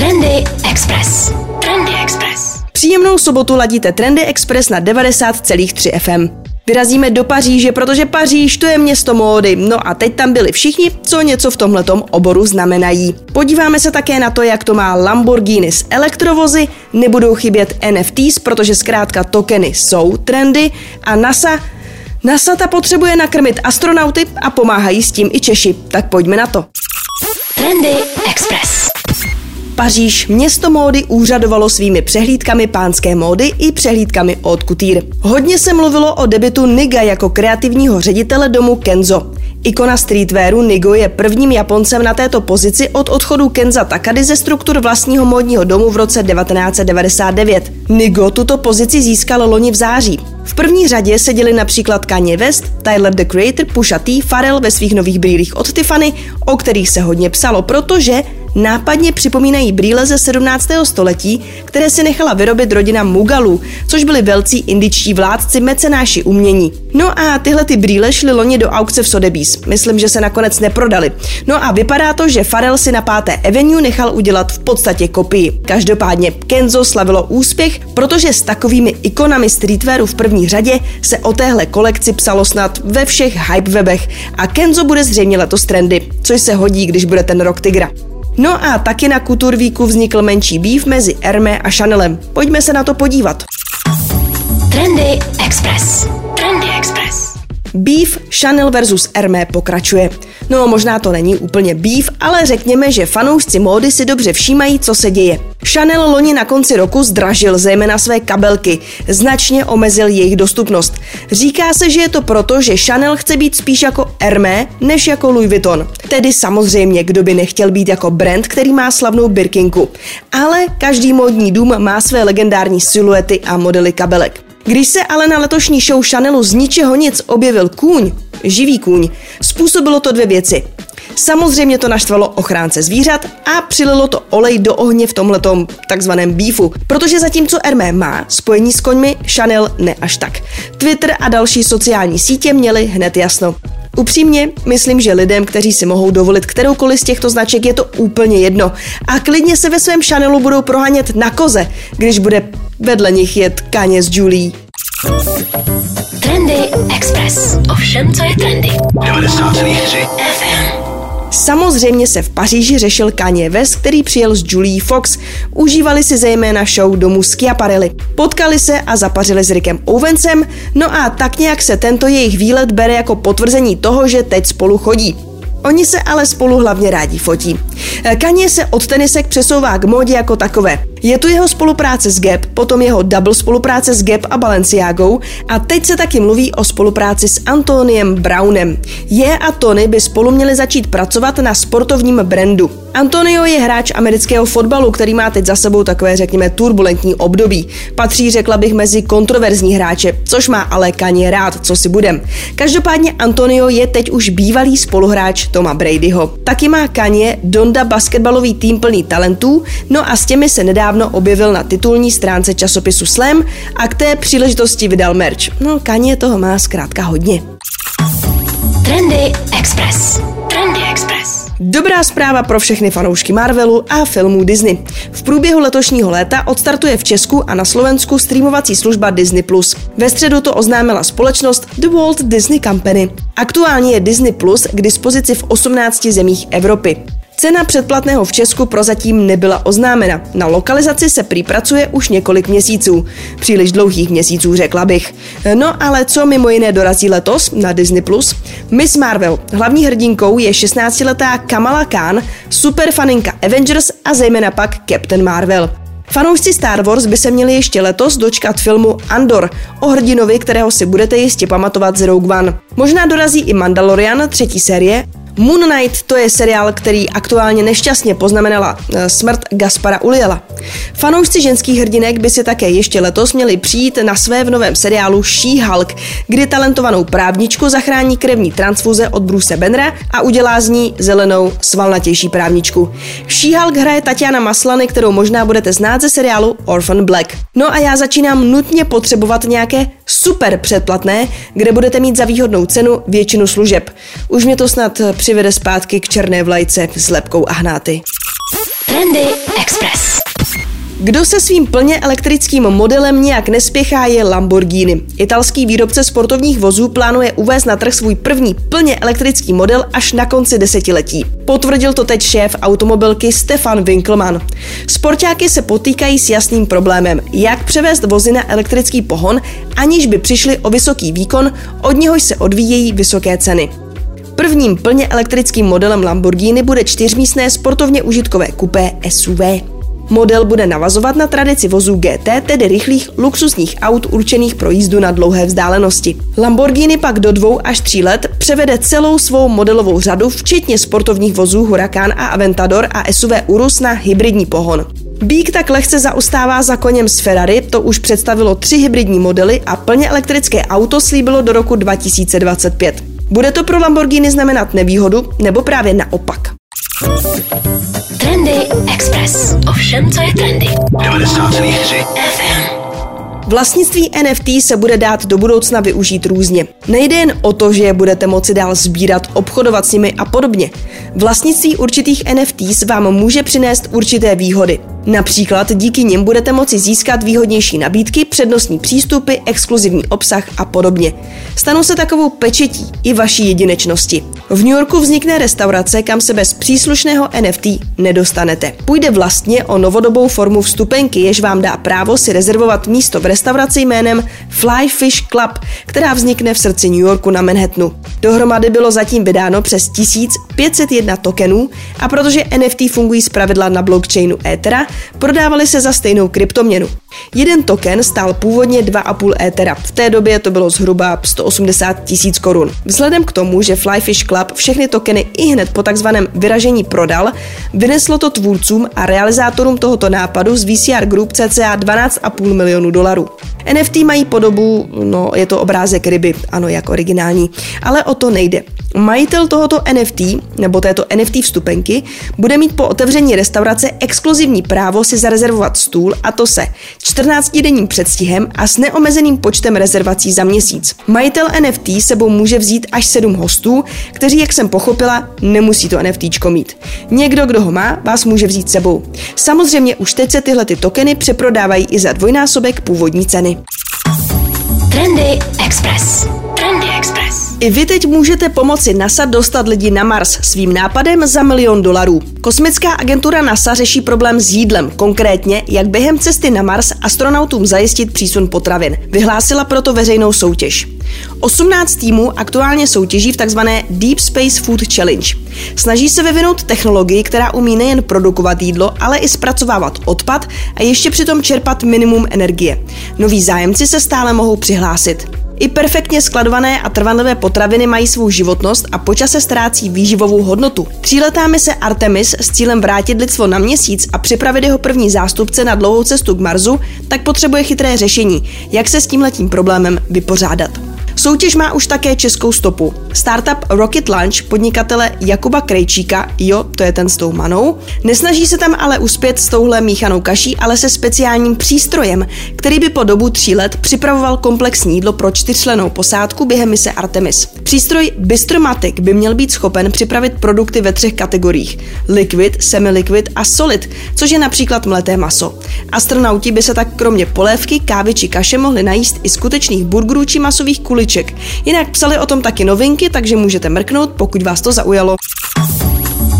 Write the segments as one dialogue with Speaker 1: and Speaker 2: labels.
Speaker 1: Trendy Express. Trendy Express.
Speaker 2: Příjemnou sobotu ladíte Trendy Express na 90,3 FM. Vyrazíme do Paříže, protože Paříž to je město módy. No a teď tam byli všichni, co něco v tomhletom oboru znamenají. Podíváme se také na to, jak to má Lamborghini s elektrovozy, nebudou chybět NFTs, protože zkrátka tokeny jsou trendy a NASA NASA ta potřebuje nakrmit astronauty a pomáhají s tím i Češi. Tak pojďme na to.
Speaker 1: Trendy Express.
Speaker 2: Paříž město módy úřadovalo svými přehlídkami pánské módy i přehlídkami od Couture. Hodně se mluvilo o debitu Niga jako kreativního ředitele domu Kenzo. Ikona streetwearu Nigo je prvním Japoncem na této pozici od odchodu Kenza Takady ze struktur vlastního módního domu v roce 1999. Nigo tuto pozici získal loni v září. V první řadě seděli například Kanye West, Tyler the Creator, Pusha T, Pharrell ve svých nových brýlích od Tiffany, o kterých se hodně psalo, protože nápadně připomínají brýle ze 17. století, které si nechala vyrobit rodina Mugalů, což byli velcí indičtí vládci mecenáši umění. No a tyhle ty brýle šly loni do aukce v Sotheby's. Myslím, že se nakonec neprodali. No a vypadá to, že Farel si na páté Avenue nechal udělat v podstatě kopii. Každopádně Kenzo slavilo úspěch, protože s takovými ikonami streetwearu v první řadě se o téhle kolekci psalo snad ve všech hype webech a Kenzo bude zřejmě letos trendy, což se hodí, když bude ten rok tygra. No a taky na Kuturvíku vznikl menší býv mezi Hermé a Chanelem. Pojďme se na to podívat.
Speaker 1: Trendy Express. Trendy Express.
Speaker 2: Beef Chanel versus Hermé pokračuje. No možná to není úplně beef, ale řekněme, že fanoušci módy si dobře všímají, co se děje. Chanel loni na konci roku zdražil zejména své kabelky, značně omezil jejich dostupnost. Říká se, že je to proto, že Chanel chce být spíš jako Hermé než jako Louis Vuitton. Tedy samozřejmě, kdo by nechtěl být jako brand, který má slavnou Birkinku. Ale každý módní dům má své legendární siluety a modely kabelek. Když se ale na letošní show Chanelu z ničeho nic objevil kůň, živý kůň, způsobilo to dvě věci. Samozřejmě to naštvalo ochránce zvířat a přililo to olej do ohně v tomhletom takzvaném beefu, protože zatímco Hermé má spojení s koňmi, Chanel ne až tak. Twitter a další sociální sítě měly hned jasno. Upřímně, myslím, že lidem, kteří si mohou dovolit kteroukoliv z těchto značek, je to úplně jedno. A klidně se ve svém Chanelu budou prohánět na koze, když bude vedle nich jet Kanye s Julie.
Speaker 1: Trendy Express. Ovšem, co je trendy.
Speaker 3: 90,3
Speaker 1: FM.
Speaker 2: Samozřejmě se v Paříži řešil Kanye West, který přijel s Julie Fox. Užívali si zejména show domů Schiaparelli. Potkali se a zapařili s Rickem Owensem, no a tak nějak se tento jejich výlet bere jako potvrzení toho, že teď spolu chodí. Oni se ale spolu hlavně rádi fotí. Kanye se od tenisek přesouvá k módě jako takové. Je tu jeho spolupráce s Gap, potom jeho double spolupráce s Gap a Balenciagou a teď se taky mluví o spolupráci s Antoniem Brownem. Je a Tony by spolu měli začít pracovat na sportovním brandu. Antonio je hráč amerického fotbalu, který má teď za sebou takové, řekněme, turbulentní období. Patří, řekla bych, mezi kontroverzní hráče, což má ale Kanye rád, co si budem. Každopádně Antonio je teď už bývalý spoluhráč Toma Bradyho. Taky má Kanye Donda basketbalový tým plný talentů, no a s těmi se nedávno objevil na titulní stránce časopisu Slam a k té příležitosti vydal merch. No, Kanye toho má zkrátka hodně.
Speaker 1: Trendy Express. Trendy Express.
Speaker 2: Dobrá zpráva pro všechny fanoušky Marvelu a filmů Disney. V průběhu letošního léta odstartuje v Česku a na Slovensku streamovací služba Disney+. Ve středu to oznámila společnost The Walt Disney Company. Aktuálně je Disney Plus k dispozici v 18 zemích Evropy. Cena předplatného v Česku prozatím nebyla oznámena. Na lokalizaci se prý pracuje už několik měsíců. Příliš dlouhých měsíců, řekla bych. No ale co mimo jiné dorazí letos na Disney+. Plus? Miss Marvel. Hlavní hrdinkou je 16-letá Kamala Khan, superfaninka Avengers a zejména pak Captain Marvel. Fanoušci Star Wars by se měli ještě letos dočkat filmu Andor o hrdinovi, kterého si budete jistě pamatovat z Rogue One. Možná dorazí i Mandalorian, třetí série, Moon Knight to je seriál, který aktuálně nešťastně poznamenala eh, smrt Gaspara Uliela. Fanoušci ženských hrdinek by si také ještě letos měli přijít na své v novém seriálu She-Hulk, kdy talentovanou právničku zachrání krevní transfuze od Bruce Benra a udělá z ní zelenou svalnatější právničku. She-Hulk hraje Tatiana Maslany, kterou možná budete znát ze seriálu Orphan Black. No a já začínám nutně potřebovat nějaké super předplatné, kde budete mít za výhodnou cenu většinu služeb. Už mě to snad přivede zpátky k černé vlajce s lepkou a hnáty.
Speaker 1: Trendy Express.
Speaker 2: Kdo se svým plně elektrickým modelem nějak nespěchá je Lamborghini. Italský výrobce sportovních vozů plánuje uvést na trh svůj první plně elektrický model až na konci desetiletí. Potvrdil to teď šéf automobilky Stefan Winkelmann. Sportáky se potýkají s jasným problémem, jak převést vozy na elektrický pohon, aniž by přišli o vysoký výkon, od něhož se odvíjejí vysoké ceny. Prvním plně elektrickým modelem Lamborghini bude čtyřmístné sportovně užitkové kupé SUV. Model bude navazovat na tradici vozů GT, tedy rychlých luxusních aut určených pro jízdu na dlouhé vzdálenosti. Lamborghini pak do dvou až tří let převede celou svou modelovou řadu, včetně sportovních vozů Huracan a Aventador a SUV Urus na hybridní pohon. Bík tak lehce zaustává za koněm z Ferrari, to už představilo tři hybridní modely a plně elektrické auto slíbilo do roku 2025. Bude to pro Lamborghini znamenat nevýhodu nebo právě naopak?
Speaker 1: Trendy Express. Ovšem, co je trendy.
Speaker 3: 90,3
Speaker 1: FM.
Speaker 2: Vlastnictví NFT se bude dát do budoucna využít různě. Nejde jen o to, že je budete moci dál sbírat, obchodovat s nimi a podobně. Vlastnictví určitých NFTs vám může přinést určité výhody. Například díky nim budete moci získat výhodnější nabídky, přednostní přístupy, exkluzivní obsah a podobně. Stanou se takovou pečetí i vaší jedinečnosti. V New Yorku vznikne restaurace, kam se bez příslušného NFT nedostanete. Půjde vlastně o novodobou formu vstupenky, jež vám dá právo si rezervovat místo v restauraci jménem Fly Fish Club, která vznikne v srdci New Yorku na Manhattanu. Dohromady bylo zatím vydáno přes 1501 tokenů a protože NFT fungují zpravidla na blockchainu Ethera, prodávali se za stejnou kryptoměnu. Jeden token stál původně 2,5 Ethera, v té době to bylo zhruba 180 tisíc korun. Vzhledem k tomu, že Flyfish Club všechny tokeny i hned po takzvaném vyražení prodal, vyneslo to tvůrcům a realizátorům tohoto nápadu z VCR Group cca 12,5 milionů dolarů. NFT mají podobu, no je to obrázek ryby, ano, jak originální, ale o to nejde. Majitel tohoto NFT, nebo této NFT vstupenky, bude mít po otevření restaurace exkluzivní právo si zarezervovat stůl a to se 14-denním předstihem a s neomezeným počtem rezervací za měsíc. Majitel NFT sebou může vzít až 7 hostů, kteří, jak jsem pochopila, nemusí to NFT mít. Někdo, kdo ho má, vás může vzít sebou. Samozřejmě už teď se tyhle ty tokeny přeprodávají i za dvojnásobek původní ceny.
Speaker 1: Trendy Express. Trendy Express.
Speaker 2: I vy teď můžete pomoci NASA dostat lidi na Mars svým nápadem za milion dolarů. Kosmická agentura NASA řeší problém s jídlem, konkrétně jak během cesty na Mars astronautům zajistit přísun potravin. Vyhlásila proto veřejnou soutěž. 18 týmů aktuálně soutěží v tzv. Deep Space Food Challenge. Snaží se vyvinout technologii, která umí nejen produkovat jídlo, ale i zpracovávat odpad a ještě přitom čerpat minimum energie. Noví zájemci se stále mohou přihlásit. I perfektně skladované a trvanlivé potraviny mají svou životnost a počase ztrácí výživovou hodnotu. Tříletá mise Artemis s cílem vrátit lidstvo na měsíc a připravit jeho první zástupce na dlouhou cestu k Marsu, tak potřebuje chytré řešení, jak se s tímhletím problémem vypořádat. Soutěž má už také českou stopu. Startup Rocket Launch podnikatele Jakuba Krejčíka, jo, to je ten s tou manou, nesnaží se tam ale uspět s touhle míchanou kaší, ale se speciálním přístrojem, který by po dobu tří let připravoval komplexní jídlo pro čtyřčlenou posádku během mise Artemis. Přístroj Bistromatic by měl být schopen připravit produkty ve třech kategoriích: liquid, semi-liquid a solid, což je například mleté maso. Astronauti by se tak kromě polévky, kávy či kaše mohli najíst i skutečných burgerů či masových kuliček. Jinak psali o tom taky novinky, takže můžete mrknout, pokud vás to zaujalo.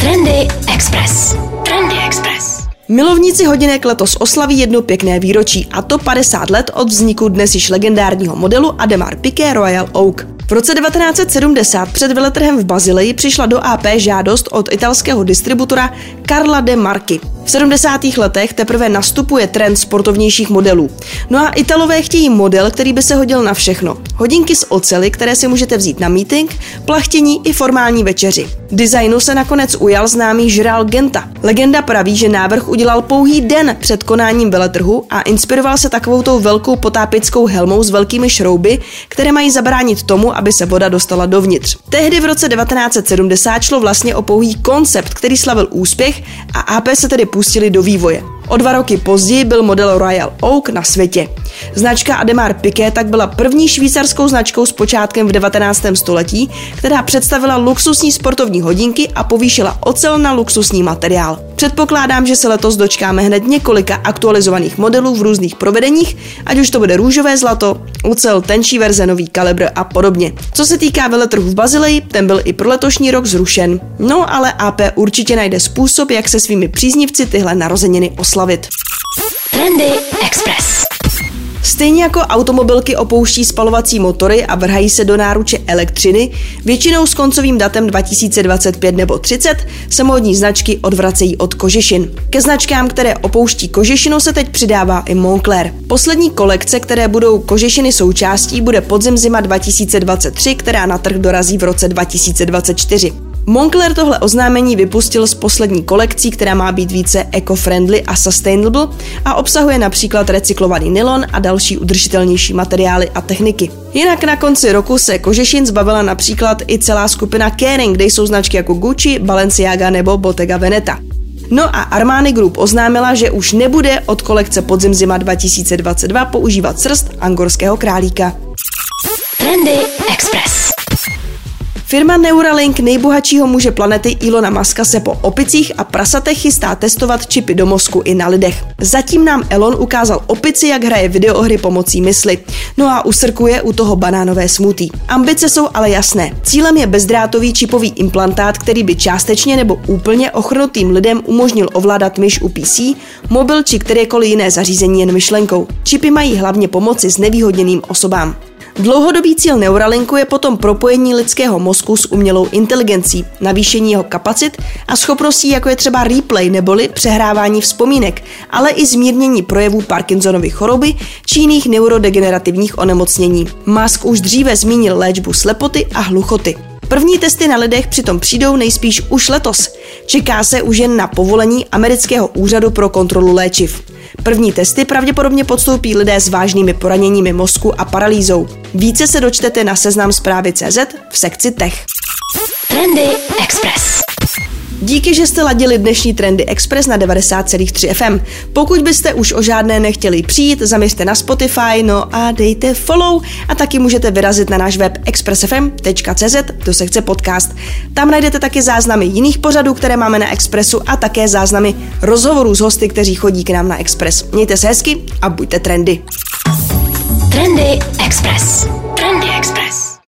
Speaker 1: Trendy Express. Trendy Express.
Speaker 2: Milovníci hodinek letos oslaví jedno pěkné výročí, a to 50 let od vzniku dnes již legendárního modelu Ademar Piqué Royal Oak. V roce 1970 před veletrhem v Bazileji přišla do AP žádost od italského distributora Carla de Marchi. V 70. letech teprve nastupuje trend sportovnějších modelů. No a Italové chtějí model, který by se hodil na všechno. Hodinky z ocely, které si můžete vzít na meeting, plachtění i formální večeři. Designu se nakonec ujal známý Žrál Genta. Legenda praví, že návrh udělal pouhý den před konáním veletrhu a inspiroval se takovou tou velkou potápickou helmou s velkými šrouby, které mají zabránit tomu, aby se voda dostala dovnitř. Tehdy v roce 1970 šlo vlastně o pouhý koncept, který slavil úspěch a AP se tedy pustili do vývoje. O dva roky později byl model Royal Oak na světě. Značka Ademar Piqué tak byla první švýcarskou značkou s počátkem v 19. století, která představila luxusní sportovní hodinky a povýšila ocel na luxusní materiál. Předpokládám, že se letos dočkáme hned několika aktualizovaných modelů v různých provedeních, ať už to bude růžové zlato, ocel, tenčí verze, nový kalibr a podobně. Co se týká veletrhu v Bazileji, ten byl i pro letošní rok zrušen. No ale AP určitě najde způsob, jak se svými příznivci tyhle narozeniny oslavit.
Speaker 1: Trendy Express.
Speaker 2: Stejně jako automobilky opouští spalovací motory a vrhají se do náruče elektřiny, většinou s koncovým datem 2025 nebo 30 se módní značky odvracejí od kožešin. Ke značkám, které opouští kožešinu, se teď přidává i Moncler. Poslední kolekce, které budou kožešiny součástí, bude podzim zima 2023, která na trh dorazí v roce 2024. Moncler tohle oznámení vypustil z poslední kolekcí, která má být více eco-friendly a sustainable a obsahuje například recyklovaný nylon a další udržitelnější materiály a techniky. Jinak na konci roku se kožešin zbavila například i celá skupina Kering, kde jsou značky jako Gucci, Balenciaga nebo Bottega Veneta. No a Armani Group oznámila, že už nebude od kolekce podzim zima 2022 používat srst angorského králíka.
Speaker 1: Trendy Express.
Speaker 2: Firma Neuralink nejbohatšího muže planety Ilona Maska se po opicích a prasatech chystá testovat čipy do mozku i na lidech. Zatím nám Elon ukázal opici, jak hraje videohry pomocí mysli. No a usrkuje u toho banánové smutí. Ambice jsou ale jasné. Cílem je bezdrátový čipový implantát, který by částečně nebo úplně ochrnutým lidem umožnil ovládat myš u PC, mobil či kterékoliv jiné zařízení jen myšlenkou. Čipy mají hlavně pomoci s nevýhodněným osobám. Dlouhodobý cíl Neuralinku je potom propojení lidského mozku s umělou inteligencí, navýšení jeho kapacit a schopností, jako je třeba replay neboli přehrávání vzpomínek, ale i zmírnění projevů Parkinsonovy choroby či jiných neurodegenerativních onemocnění. Musk už dříve zmínil léčbu slepoty a hluchoty. První testy na lidech přitom přijdou nejspíš už letos. Čeká se už jen na povolení amerického úřadu pro kontrolu léčiv. První testy pravděpodobně podstoupí lidé s vážnými poraněními mozku a paralýzou. Více se dočtete na seznam zprávy CZ v sekci Tech.
Speaker 1: Trendy Express.
Speaker 2: Díky, že jste ladili dnešní Trendy Express na 90,3 FM. Pokud byste už o žádné nechtěli přijít, zaměřte na Spotify, no a dejte follow a taky můžete vyrazit na náš web expressfm.cz do sekce podcast. Tam najdete taky záznamy jiných pořadů, které máme na Expressu a také záznamy rozhovorů s hosty, kteří chodí k nám na Express. Mějte se hezky a buďte trendy.
Speaker 1: Trendy Express. Trendy Express.